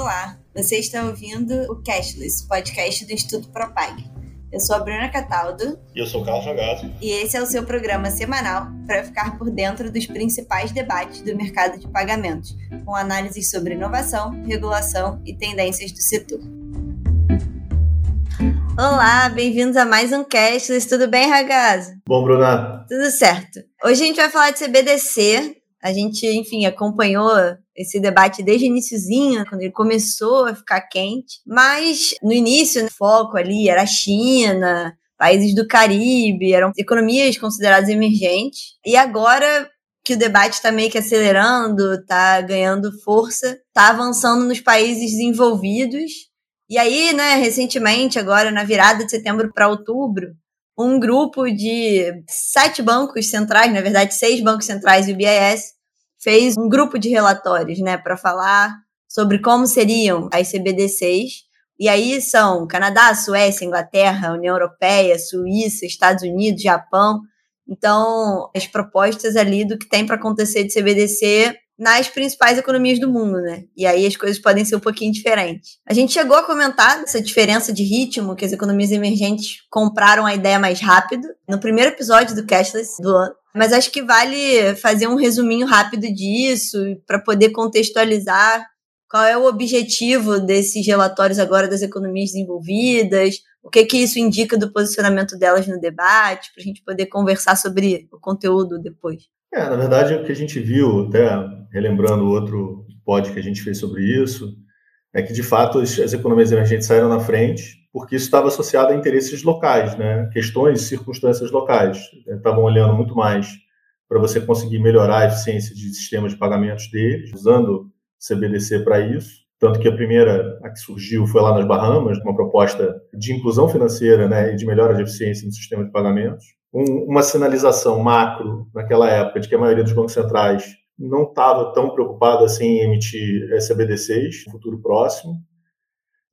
Olá, você está ouvindo o Cashless, podcast do Instituto Propag. Eu sou a Bruna Cataldo. E eu sou o Carlos Jogado. E esse é o seu programa semanal para ficar por dentro dos principais debates do mercado de pagamentos, com análises sobre inovação, regulação e tendências do setor. Olá, bem-vindos a mais um Cashless. Tudo bem, Ragazzo? Bom, Bruna. Tudo certo. Hoje a gente vai falar de CBDC, a gente, enfim, acompanhou esse debate desde o iníciozinho, quando ele começou a ficar quente. Mas no início, o foco ali era a China, países do Caribe, eram economias consideradas emergentes. E agora que o debate está meio que acelerando, está ganhando força, está avançando nos países desenvolvidos. E aí, né, recentemente, agora na virada de setembro para outubro, um grupo de sete bancos centrais, na verdade, seis bancos centrais e o BIS, fez um grupo de relatórios, né, para falar sobre como seriam as CBDCs. E aí são Canadá, Suécia, Inglaterra, União Europeia, Suíça, Estados Unidos, Japão. Então, as propostas ali do que tem para acontecer de CBDC nas principais economias do mundo, né? E aí as coisas podem ser um pouquinho diferentes. A gente chegou a comentar essa diferença de ritmo que as economias emergentes compraram a ideia mais rápido no primeiro episódio do Cashless do ano. Mas acho que vale fazer um resuminho rápido disso para poder contextualizar qual é o objetivo desses relatórios agora das economias desenvolvidas, o que que isso indica do posicionamento delas no debate, para a gente poder conversar sobre o conteúdo depois. É, na verdade, o que a gente viu, até relembrando outro pod que a gente fez sobre isso, é que, de fato, as, as economias emergentes saíram na frente, porque isso estava associado a interesses locais, né? questões e circunstâncias locais. Estavam olhando muito mais para você conseguir melhorar a eficiência de sistemas de pagamentos deles, usando CBDC para isso. Tanto que a primeira a que surgiu foi lá nas Bahamas, uma proposta de inclusão financeira né, e de melhora de eficiência no sistema de pagamentos um, uma sinalização macro naquela época de que a maioria dos bancos centrais não estava tão preocupada assim em emitir CBDCs no futuro próximo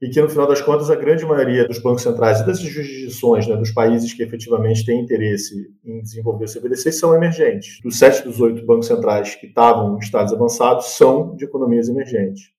e que no final das contas a grande maioria dos bancos centrais e das jurisdições né, dos países que efetivamente têm interesse em desenvolver CBDCs são emergentes. Dos sete dos oito bancos centrais que estavam em estados avançados são de economias emergentes.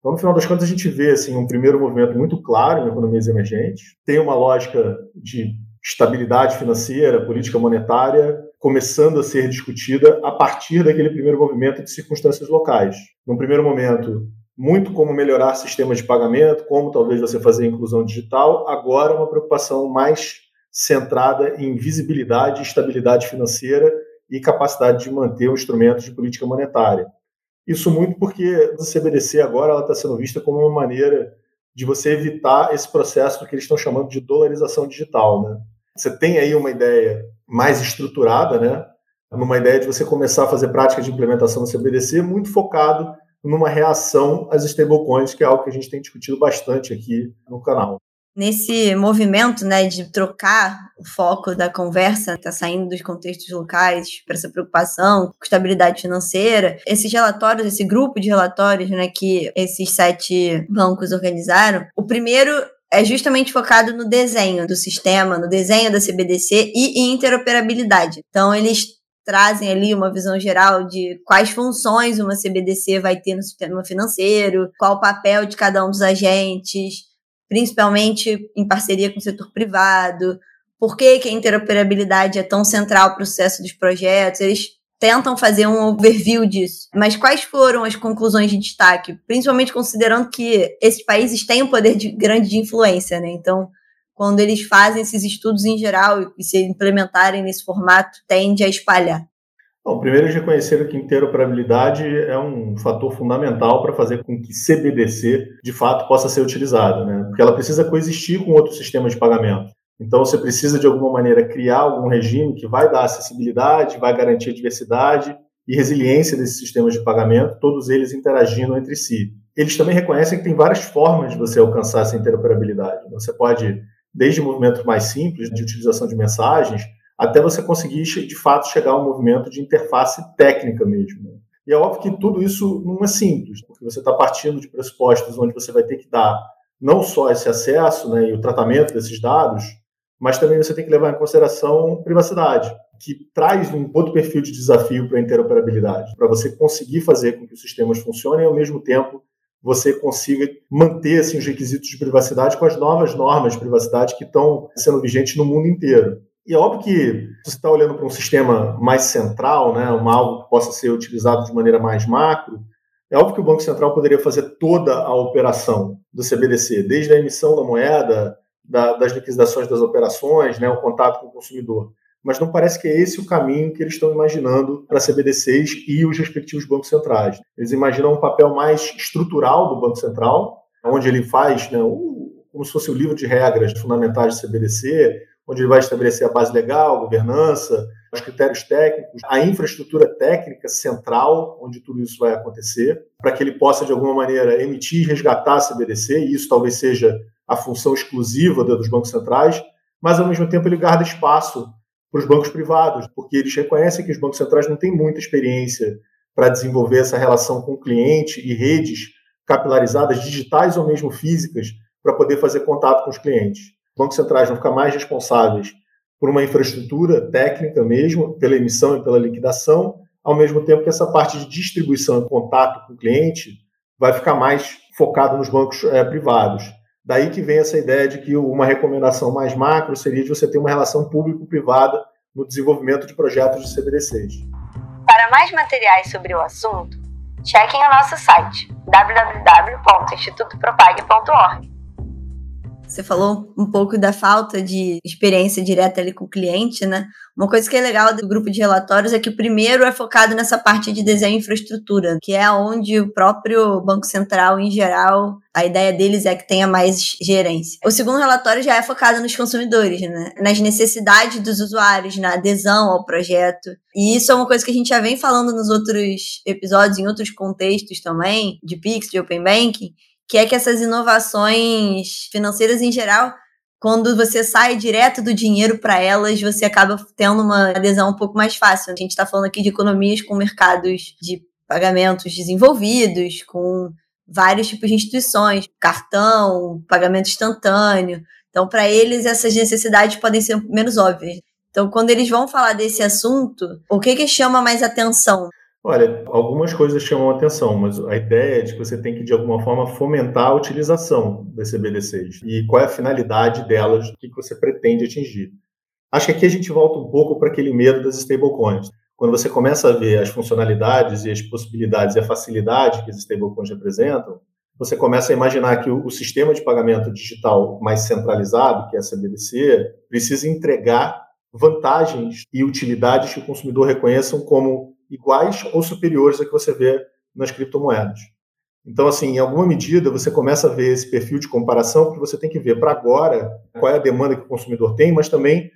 Então, no final das contas, a gente vê assim, um primeiro movimento muito claro em economias emergentes. Tem uma lógica de estabilidade financeira, política monetária, começando a ser discutida a partir daquele primeiro movimento de circunstâncias locais. Num primeiro momento, muito como melhorar sistemas de pagamento, como talvez você fazer inclusão digital, agora uma preocupação mais centrada em visibilidade, estabilidade financeira e capacidade de manter o instrumento de política monetária. Isso muito porque a CBDC agora está sendo vista como uma maneira de você evitar esse processo que eles estão chamando de dolarização digital, né? Você tem aí uma ideia mais estruturada, né? Numa ideia de você começar a fazer práticas de implementação do CBDC muito focado numa reação às stablecoins, que é algo que a gente tem discutido bastante aqui no canal. Nesse movimento né, de trocar o foco da conversa, está saindo dos contextos locais para essa preocupação com estabilidade financeira, esses relatórios, esse grupo de relatórios né, que esses sete bancos organizaram, o primeiro é justamente focado no desenho do sistema, no desenho da CBDC e em interoperabilidade. Então, eles trazem ali uma visão geral de quais funções uma CBDC vai ter no sistema financeiro, qual o papel de cada um dos agentes, principalmente em parceria com o setor privado, por que, que a interoperabilidade é tão central para o sucesso dos projetos. Eles tentam fazer um overview disso. Mas quais foram as conclusões de destaque? Principalmente considerando que esses países têm um poder de, grande de influência, né? Então, quando eles fazem esses estudos em geral e se implementarem nesse formato, tende a espalhar. Bom, primeiro, eles reconheceram que interoperabilidade é um fator fundamental para fazer com que CBDC, de fato, possa ser utilizada, né? Porque ela precisa coexistir com outros sistemas de pagamento. Então, você precisa, de alguma maneira, criar algum regime que vai dar acessibilidade, vai garantir diversidade e resiliência desses sistemas de pagamento, todos eles interagindo entre si. Eles também reconhecem que tem várias formas de você alcançar essa interoperabilidade. Você pode, desde movimentos mais simples, de utilização de mensagens, até você conseguir, de fato, chegar a um movimento de interface técnica mesmo. E é óbvio que tudo isso não é simples, porque você está partindo de pressupostos onde você vai ter que dar não só esse acesso né, e o tratamento desses dados, mas também você tem que levar em consideração privacidade, que traz um outro perfil de desafio para a interoperabilidade, para você conseguir fazer com que os sistemas funcionem e, ao mesmo tempo, você consiga manter assim, os requisitos de privacidade com as novas normas de privacidade que estão sendo vigentes no mundo inteiro. E é óbvio que você está olhando para um sistema mais central, né, um algo que possa ser utilizado de maneira mais macro, é óbvio que o Banco Central poderia fazer toda a operação do CBDC, desde a emissão da moeda, da, das liquidações das operações, né, o contato com o consumidor. Mas não parece que é esse o caminho que eles estão imaginando para CBDCs e os respectivos bancos centrais. Eles imaginam um papel mais estrutural do Banco Central, onde ele faz né, o, como se fosse o livro de regras fundamentais do CBDC, onde ele vai estabelecer a base legal, a governança, os critérios técnicos, a infraestrutura técnica central, onde tudo isso vai acontecer, para que ele possa, de alguma maneira, emitir e resgatar a CBDC, e isso talvez seja a função exclusiva dos bancos centrais, mas, ao mesmo tempo, ele guarda espaço para os bancos privados, porque eles reconhecem que os bancos centrais não têm muita experiência para desenvolver essa relação com o cliente e redes capilarizadas, digitais ou mesmo físicas, para poder fazer contato com os clientes bancos centrais vão ficar mais responsáveis por uma infraestrutura técnica mesmo, pela emissão e pela liquidação, ao mesmo tempo que essa parte de distribuição e contato com o cliente vai ficar mais focado nos bancos é, privados. Daí que vem essa ideia de que uma recomendação mais macro seria de você ter uma relação público-privada no desenvolvimento de projetos de CBDCs. Para mais materiais sobre o assunto, chequem o nosso site www.institutopropag.org você falou um pouco da falta de experiência direta ali com o cliente, né? Uma coisa que é legal do grupo de relatórios é que o primeiro é focado nessa parte de desenho e infraestrutura, que é onde o próprio Banco Central, em geral, a ideia deles é que tenha mais gerência. O segundo relatório já é focado nos consumidores, né? nas necessidades dos usuários, na adesão ao projeto. E isso é uma coisa que a gente já vem falando nos outros episódios, em outros contextos também, de Pix, de Open Banking, que é que essas inovações financeiras em geral, quando você sai direto do dinheiro para elas, você acaba tendo uma adesão um pouco mais fácil. A gente está falando aqui de economias com mercados de pagamentos desenvolvidos, com vários tipos de instituições, cartão, pagamento instantâneo. Então, para eles, essas necessidades podem ser menos óbvias. Então, quando eles vão falar desse assunto, o que, que chama mais atenção? Olha, algumas coisas chamam a atenção, mas a ideia é de que você tem que, de alguma forma, fomentar a utilização das CBDCs. E qual é a finalidade delas, o que você pretende atingir. Acho que aqui a gente volta um pouco para aquele medo das stablecoins. Quando você começa a ver as funcionalidades e as possibilidades e a facilidade que as stablecoins representam, você começa a imaginar que o, sistema de pagamento digital mais centralizado, que é a CBDC, precisa entregar vantagens e utilidades que o consumidor reconheçam como iguais ou superiores a que você vê nas criptomoedas. Então, assim, em alguma medida, você começa a ver esse perfil de comparação, porque você tem que ver para agora qual é a demanda que o consumidor tem, mas também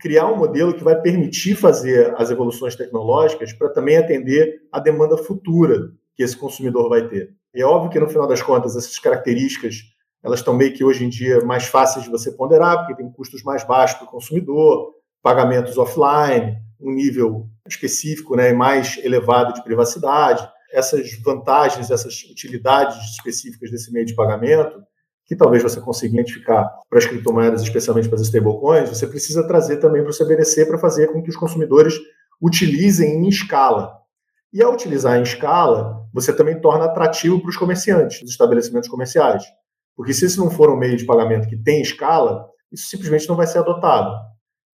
criar um modelo que vai permitir fazer as evoluções tecnológicas para também atender a demanda futura que esse consumidor vai ter. E é óbvio que, no final das contas, essas características elas estão meio que hoje em dia mais fáceis de você ponderar, porque tem custos mais baixos para o consumidor, pagamentos offline, um nível específico né, mais elevado de privacidade, essas vantagens, essas utilidades específicas desse meio de pagamento, que talvez você consiga identificar para as criptomoedas, especialmente para as stablecoins, você precisa trazer também para o CBDC para fazer com que os consumidores utilizem em escala. E ao utilizar em escala, você também torna atrativo para os comerciantes, os estabelecimentos comerciais. Porque se esse não for um meio de pagamento que tem escala, isso simplesmente não vai ser adotado.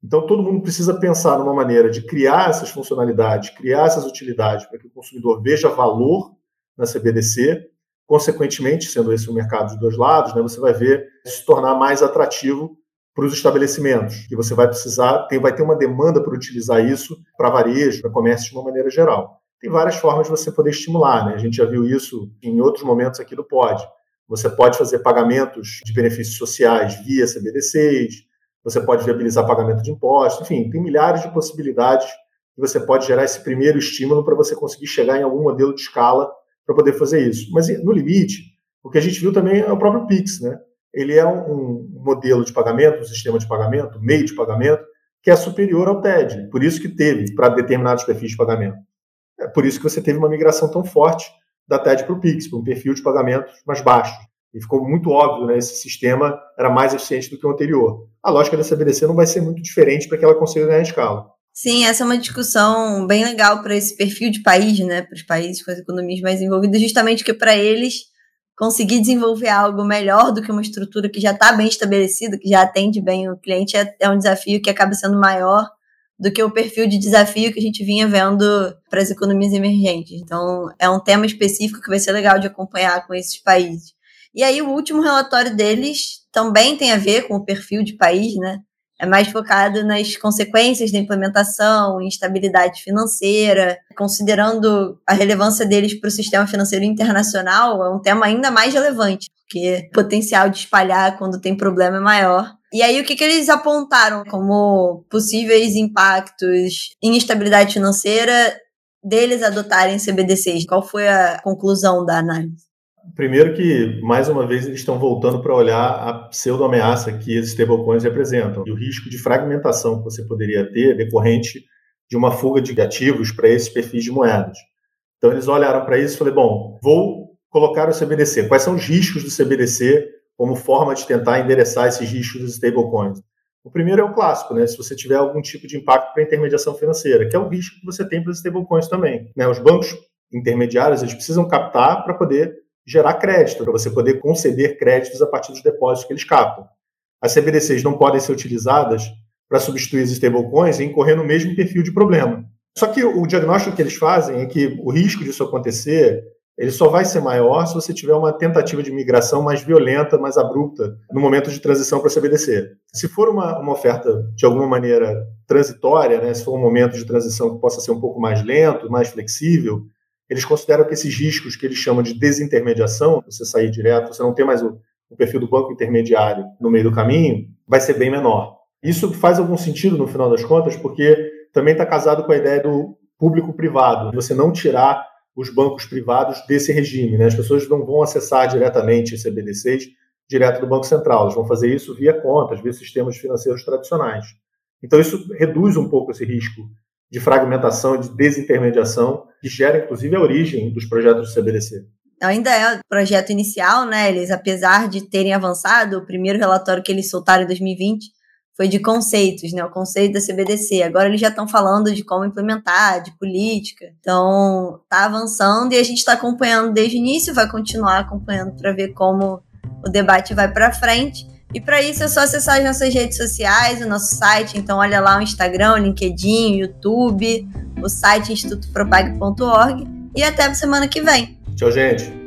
Então, todo mundo precisa pensar numa maneira de criar essas funcionalidades, criar essas utilidades para que o consumidor veja valor na CBDC. Consequentemente, sendo esse o mercado de dois lados, né, você vai ver se tornar mais atrativo para os estabelecimentos, que você vai precisar, tem, vai ter uma demanda para utilizar isso para varejo, para comércio de uma maneira geral. Tem várias formas de você poder estimular, né? A gente já viu isso em outros momentos aqui do POD. Você pode fazer pagamentos de benefícios sociais via CBDCs, você pode viabilizar pagamento de impostos, enfim, tem milhares de possibilidades que você pode gerar esse primeiro estímulo para você conseguir chegar em algum modelo de escala para poder fazer isso. Mas no limite, o que a gente viu também é o próprio Pix, né? Ele é um, modelo de pagamento, um sistema de pagamento, um meio de pagamento, que é superior ao TED. Por isso que teve para determinados perfis de pagamento. É por isso que você teve uma migração tão forte da TED para o Pix, para um perfil de pagamento mais baixo. E ficou muito óbvio, né? Esse sistema era mais eficiente do que o anterior. A lógica da CBDC não vai ser muito diferente para que ela consiga ganhar escala. Sim, essa é uma discussão bem legal para esse perfil de país, né? Para os países com as economias mais envolvidas, justamente porque para eles conseguir desenvolver algo melhor do que uma estrutura que já está bem estabelecida, que já atende bem o cliente, é, é um desafio que acaba sendo maior do que o perfil de desafio que a gente vinha vendo para as economias emergentes. Então, é um tema específico que vai ser legal de acompanhar com esses países. E aí, o último relatório deles também tem a ver com o perfil de país, né? É mais focado nas consequências da implementação, instabilidade financeira, considerando a relevância deles para o sistema financeiro internacional, é um tema ainda mais relevante, porque o potencial de espalhar quando tem problema é maior. E aí, o que, que eles apontaram como possíveis impactos em instabilidade financeira deles adotarem CBDCs? Qual foi a conclusão da análise? Primeiro que, mais uma vez, eles estão voltando para olhar a pseudo-ameaça que as stablecoins representam e o risco de fragmentação que você poderia ter decorrente de uma fuga de ativos para esses perfis de moedas. Então, eles olharam para isso e falaram, bom, vou colocar o CBDC. Quais são os riscos do CBDC como forma de tentar endereçar esses riscos dos stablecoins. O primeiro é o clássico, né? Se você tiver algum tipo de impacto para a intermediação financeira, que é o risco que você tem para os stablecoins também. Né? Os bancos intermediários eles precisam captar para poder gerar crédito, para você poder conceder créditos a partir dos depósitos que eles captam. As CBDCs não podem ser utilizadas para substituir as stablecoins e incorrer no mesmo perfil de problema. Só que o diagnóstico que eles fazem é que o risco disso acontecer ele só vai ser maior se você tiver uma tentativa de migração mais violenta, mais abrupta, no momento de transição para o CBDC. Se for uma, uma oferta de alguma maneira transitória, né, se for um momento de transição que possa ser um pouco mais lento, mais flexível, eles consideram que esses riscos que eles chamam de desintermediação, você sair direto, você não ter mais o, o perfil do banco intermediário no meio do caminho, vai ser bem menor. Isso faz algum sentido no final das contas, porque também está casado com a ideia do público-privado, você não tirar os bancos privados desse regime. Né? As pessoas não vão acessar diretamente esse CBDCs direto do Banco Central, elas vão fazer isso via contas, via sistemas financeiros tradicionais. Então, isso reduz um pouco esse risco de fragmentação de desintermediação, que gera, inclusive, a origem dos projetos do CBDC. Ainda é o projeto inicial, né? Eles, apesar de terem avançado, o primeiro relatório que eles soltaram em 2020 foi de conceitos, né? O conceito da CBDC. Agora eles já estão falando de como implementar, de política. Então, tá avançando e a gente está acompanhando desde o início, vai continuar acompanhando para ver como o debate vai para frente. E para isso é só acessar as nossas redes sociais, o nosso site. Então, olha lá o Instagram, o LinkedIn, o YouTube, o site institutopropag.org. E até a semana que vem. Tchau, gente.